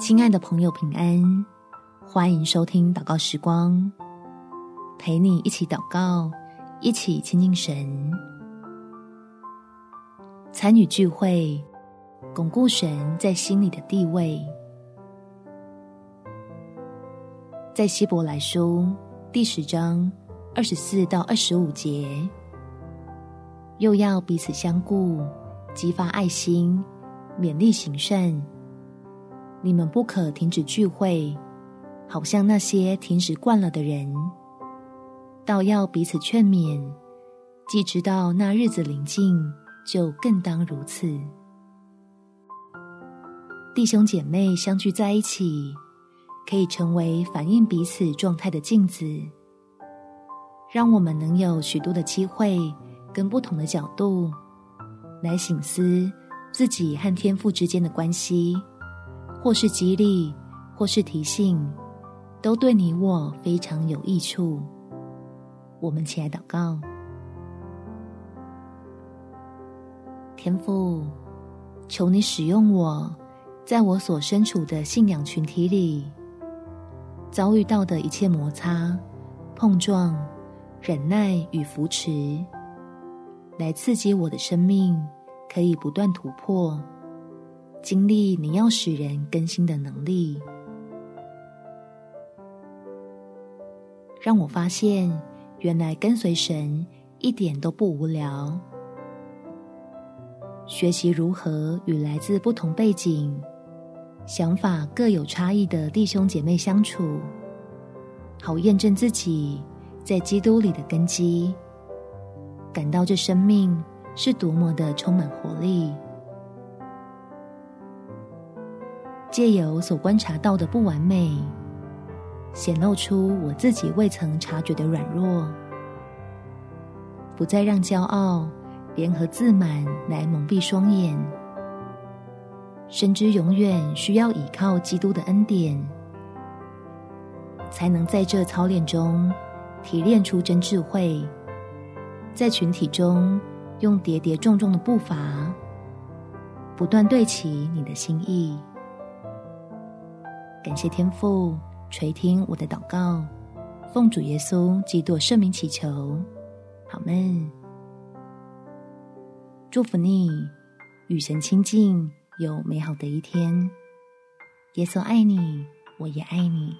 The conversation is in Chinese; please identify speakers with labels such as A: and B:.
A: 亲爱的朋友，平安！欢迎收听祷告时光，陪你一起祷告，一起亲近神，参与聚会，巩固神在心里的地位。在希伯来书第十章二十四到二十五节，又要彼此相顾，激发爱心，勉励行善。你们不可停止聚会，好像那些停止惯了的人，倒要彼此劝勉。既知道那日子临近，就更当如此。弟兄姐妹相聚在一起，可以成为反映彼此状态的镜子，让我们能有许多的机会，跟不同的角度来省思自己和天父之间的关系。或是激励，或是提醒，都对你我非常有益处。我们起来祷告，天父，求你使用我，在我所身处的信仰群体里，遭遇到的一切摩擦、碰撞、忍耐与扶持，来刺激我的生命，可以不断突破。经历你要使人更新的能力，让我发现，原来跟随神一点都不无聊。学习如何与来自不同背景、想法各有差异的弟兄姐妹相处，好验证自己在基督里的根基，感到这生命是多么的充满活力。借由所观察到的不完美，显露出我自己未曾察觉的软弱，不再让骄傲、联合自满来蒙蔽双眼，深知永远需要倚靠基督的恩典，才能在这操练中提炼出真智慧，在群体中用跌跌撞撞的步伐，不断对齐你的心意。感谢天父垂听我的祷告，奉主耶稣基督圣名祈求，好们。祝福你与神亲近，有美好的一天。耶稣爱你，我也爱你。